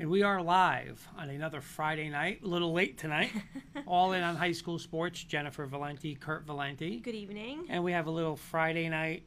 And we are live on another Friday night, a little late tonight. All in on high school sports. Jennifer Valenti, Kurt Valenti. Good evening. And we have a little Friday night.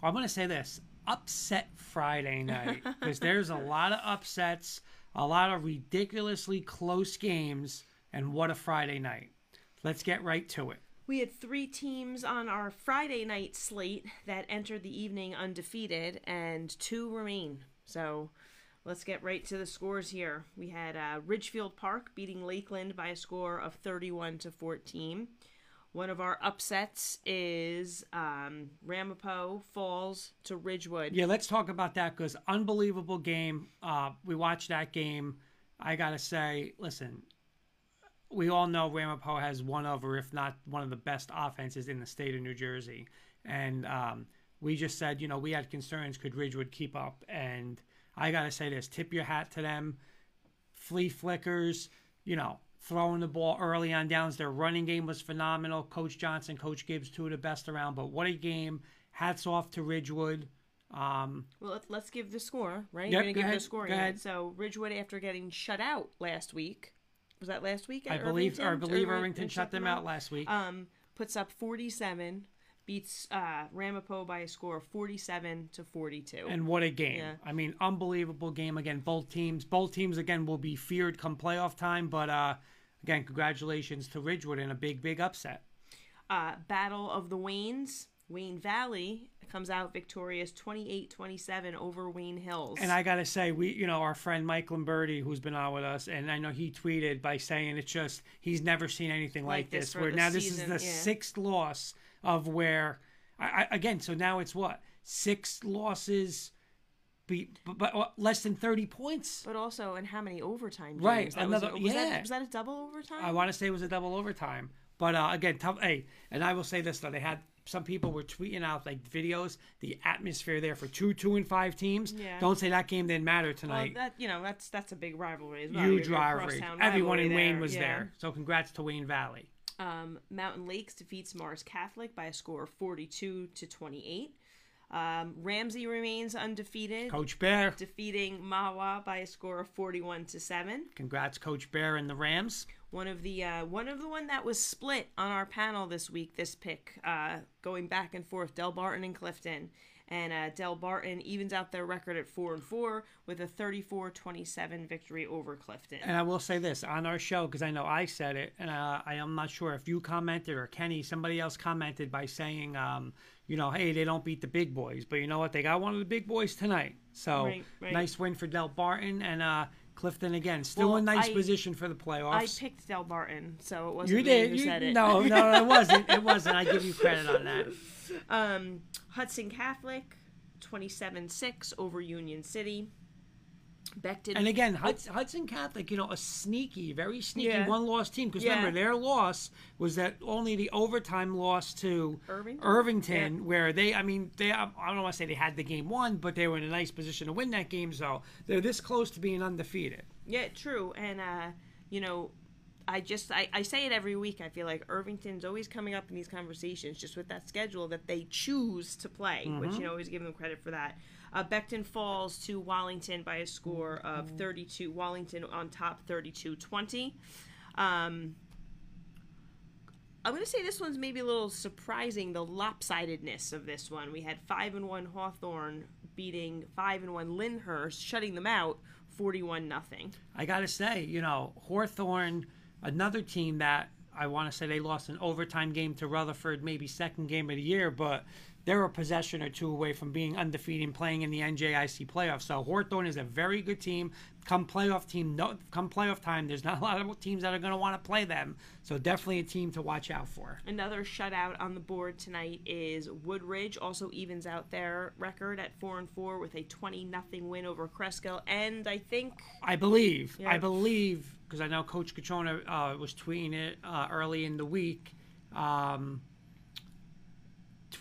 I'm going to say this upset Friday night because there's a lot of upsets, a lot of ridiculously close games, and what a Friday night. Let's get right to it. We had three teams on our Friday night slate that entered the evening undefeated, and two remain. So let's get right to the scores here. We had uh, Ridgefield Park beating Lakeland by a score of 31 to 14. One of our upsets is um, Ramapo falls to Ridgewood. Yeah, let's talk about that because unbelievable game. Uh, we watched that game. I gotta say, listen, we all know Ramapo has one of, or if not one of the best offenses in the state of New Jersey, and um, we just said, you know, we had concerns could Ridgewood keep up, and I gotta say this: tip your hat to them. Flea flickers, you know, throwing the ball early on downs. Their running game was phenomenal. Coach Johnson, Coach Gibbs, two of the best around. But what a game! Hats off to Ridgewood. Um, well, let's, let's give the score, right? Yep, You're going to give ahead, the score. go ahead. So, Ridgewood, after getting shut out last week, was that last week? I at believe, Irvington? I believe Irving- Irvington shut them out last week. Um, puts up 47, beats uh, Ramapo by a score of 47 to 42. And what a game! Yeah. I mean, unbelievable game again. Both teams, both teams again will be feared come playoff time. But uh, again, congratulations to Ridgewood in a big, big upset. uh, Battle of the Waynes, Wayne Valley comes out victorious 28-27 over Wayne Hills. And I gotta say, we, you know, our friend Mike Lamberti, who's been on with us, and I know he tweeted by saying it's just he's never seen anything like, Like this. Where now this is the yeah. sixth loss of where, I, I, again, so now it's what six losses, be, but, but uh, less than thirty points. but also, and how many overtime games? Right, That another- was, was, yeah. that, was that a double overtime? I want to say it was a double overtime. But uh, again, tough. Hey, and I will say this though: they had some people were tweeting out like videos, the atmosphere there for two, two, and five teams. Yeah. Don't say that game didn't matter tonight. well, that you know that's that's a big rivalry as well. Huge rivalry. Everyone in rivalry Wayne was yeah. there. So congrats to Wayne Valley. Um, Mountain Lakes defeats Morris Catholic by a score of 42 to 28. Um, Ramsey remains undefeated, Coach Bear. defeating Mahwah by a score of 41 to 7. Congrats, Coach Bear and the Rams. One of the uh, one of the one that was split on our panel this week. This pick uh, going back and forth, Delbarton and Clifton, and uh, Delbarton evens out their record at four and four with a 34-27 victory over Clifton. And I will say this on our show because I know I said it, and uh, I am not sure if you commented or Kenny, somebody else commented by saying, um, you know, hey, they don't beat the big boys, but you know what? They got one of the big boys tonight. So Right, right. nice win for Delbarton and uh, Clifton again, still Well, in nice I- position for the playoffs. I playoffs. picked Delbarton, so it wasn't you me did. who You, said it. No, no, it wasn't. It wasn't. I give you credit on that. Um, Hudson Catholic, 27-6 over Union City. And again, Hudson, Hudson Catholic, you know, a sneaky, very sneaky Yeah. one-loss team. Because Yeah. remember, their loss was that only the overtime loss to Irvington? Irvington, where they, I mean, they, I don't want to say they had the game won, but they were in a nice position to win that game. So they're this close to being undefeated. Yeah, true. And uh, you know, I just I, I say it every week. I feel like Irvington's always coming up in these conversations just with that schedule that they choose to play, which you know always give them credit for that. Uh, Becton falls to Wallington by a score of 32. Wallington on top 32-20. Um, I'm going to say this one's maybe a little surprising, the lopsidedness of this one. We had 5 and 1 Hawthorne beating 5 and 1 Lyndhurst, shutting them out 41 nothing. I got to say, you know, Hawthorne, another team that I want to say they lost an overtime game to Rutherford, maybe second game of the year, but they're a possession or two away from being undefeated and playing in the NJIC playoffs. So Hawthorne is a very good team. Come playoff team, no, come playoff time, there's not a lot of teams that are going to want to play them. So definitely a team to watch out for. Another shutout on the board tonight is Wood-Ridge. Also evens out their record at four and four with a twenty nothing win over Cresskill. And I think I believe, Yeah. I believe, because I know Coach Catrona uh, was tweeting it uh, early in the week. Um,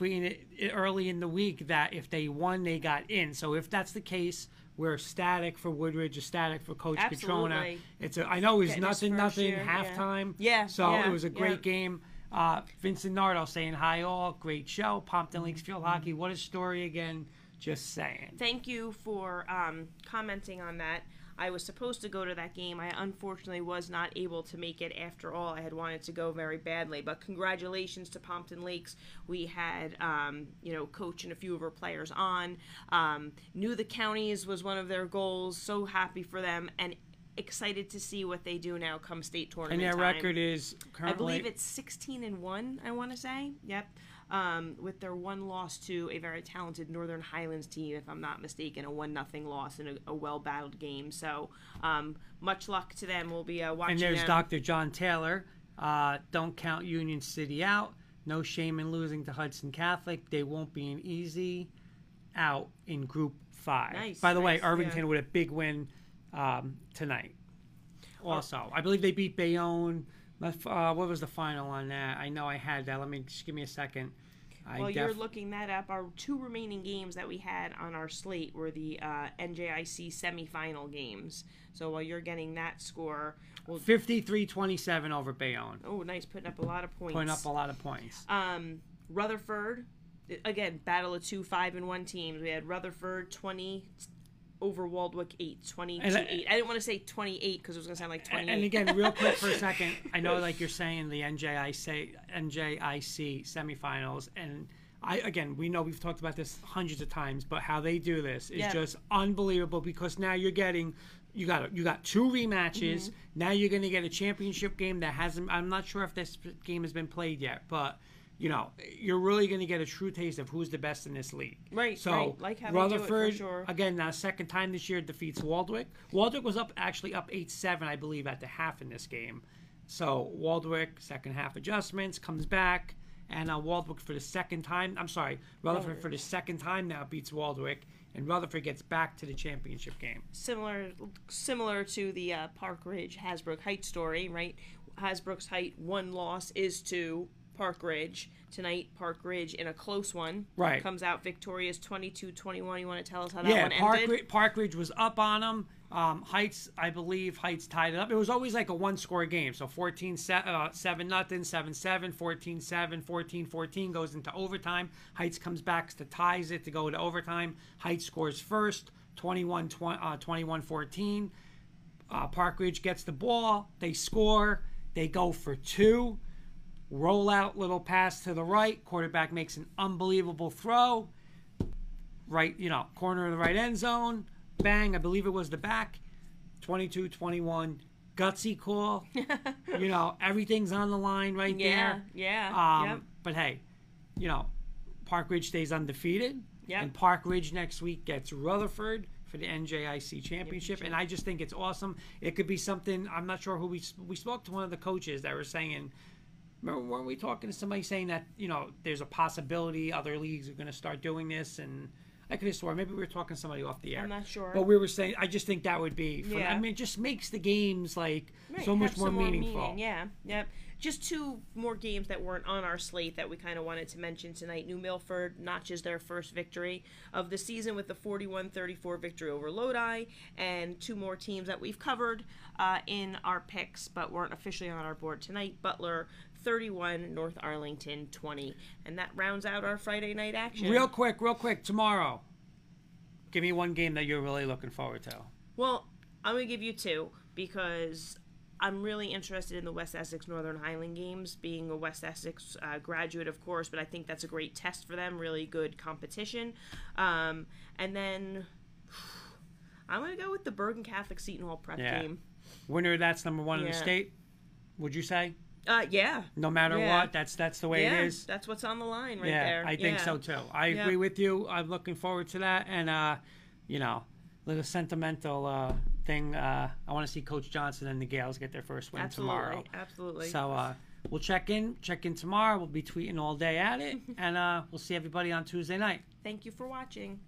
it early in the week that if they won, they got in. So if that's the case, we're ecstatic for Wood-Ridge, Static for Coach Catrona. Absolutely. It's a, I know it was Getting nothing, nothing year, yeah. halftime. Yeah, So yeah, it was a great yeah. game. Uh, Vincent Nardo saying hi all, great show. Pompton Lakes Field Hockey, what a story again. Just saying. thank you for um, commenting on that. I was supposed to go to that game. I unfortunately was not able to make it after all. I had wanted to go very badly, but congratulations to Pompton Lakes. We had, um, you know, coach and a few of our players on. Um, knew the counties was one of their goals. So happy for them and excited to see what they do now come state tournament And their time. record is currently, I believe it's 16 and 1, I want to say. Yep. Um, with their one loss to a very talented Northern Highlands team, if I'm not mistaken, a 1 nothing loss in a, a well battled game. So, um, much luck to them. We'll be uh, watching and there's them. Dr. John Taylor. Uh, don't count Union City out. No shame in losing to Hudson Catholic. They won't be an easy out in Group Five. Nice, By the way, nice, Irvington yeah. with a big win um, tonight. Also, I believe they beat Bayonne. Uh, what was the final on that? I know I had that. Let me just give me a second. I While def- you're looking that up, our two remaining games that we had on our slate were the uh, NJIC semifinal games. So while you're getting that score, we'll 53-27 over Bayonne, oh nice, putting up a lot of points. putting up a lot of points. Um, Rutherford, again, battle of two five and one teams. We had Rutherford twenty over Waldwick eight, 20 And to I- eight. I didn't want to say twenty eight because it was going to sound like twenty And again, real quick for a second, I know like you're saying the NJIC NJIC semifinals, and I again we know we've talked about this hundreds of times, but how they do this is Yeah. just unbelievable because now you're getting. You got you got two rematches. Mm-hmm. Now you're going to get a championship game that hasn't. I'm not sure if this game has been played yet, but you know you're really going to get a true taste of who's the best in this league. Right, So right. Like how do it for Rutherford sure. again now second time this year defeats Waldwick. Waldwick was up actually up eight seven I believe at the half in this game. So Waldwick second half adjustments comes back and uh, Waldwick for the second time. I'm sorry, Rutherford for the second time now beats Waldwick and Rutherford gets back to the championship game. similar similar to the uh, Park Ridge Hasbrouck Heights story, right? Hasbrouck's Height one loss is to Park Ridge. Tonight, Park Ridge in a close one Right. comes out victorious 22-21. You want to tell us how that yeah, one Park, ended? Ri- Park Ridge was up on them. Um, Heights, I believe Heights tied it up. It was always like a one score game. So 14 se- uh, 7 nothing, 7 7, 14 7, 14 14 goes into overtime. Heights comes back to ties it to go to overtime. Heights scores first, 21 20, uh, 21 14. Uh, Park Ridge gets the ball. They score. They go for two. Roll out, little pass to the right. Quarterback makes an unbelievable throw right, you know, corner of the right end zone. Bang, I believe it was the back. 22 21. Gutsy call. you know, everything's on the line right Yeah, there. yeah, Um, yep. But hey, you know, Park Ridge stays undefeated. Yep. And Park Ridge next week gets Rutherford for the NJIC championship. And I just think it's awesome. It could be something, I'm not sure who we, we spoke to one of the coaches that were saying, Remember, weren't we talking to somebody saying that you know there's a possibility other leagues are going to start doing this? And I could have sworn maybe we were talking to somebody off the air. I'm not sure. But we were saying I just think that would be. Fun. Yeah. I mean, it just makes the games like Right, so much more meaningful. meaning, Yeah, yep. Just two more games that weren't on our slate that we kind of wanted to mention tonight. New Milford notches their first victory of the season with the 41-34 victory over Lodi, and two more teams that we've covered uh, in our picks but weren't officially on our board tonight. Butler 31, North Arlington 20, and that rounds out our Friday night action. Real quick, real quick. Tomorrow, give me one game that you're really looking forward to. Well, I'm going to give you two because I'm really interested in the West Essex Northern Highland games, being a West Essex uh, graduate, of course, but I think that's a great test for them, really good competition. Um, and then I'm going to go with the Bergen Catholic Seton Hall prep Yeah. game. Winner, that's number one in the state. Would you say? Uh, yeah. No matter Yeah. what, that's that's the way yeah, it is. that's what's on the line right yeah, there. I think Yeah. so too. I agree with you. I'm looking forward to that, and uh, you know, little sentimental uh, thing. Uh, I want to see Coach Johnson and the Gales get their first win Absolutely. tomorrow. Absolutely. So uh, we'll check in, check in tomorrow. We'll be tweeting all day at it, and uh, we'll see everybody on Tuesday night. Thank you for watching.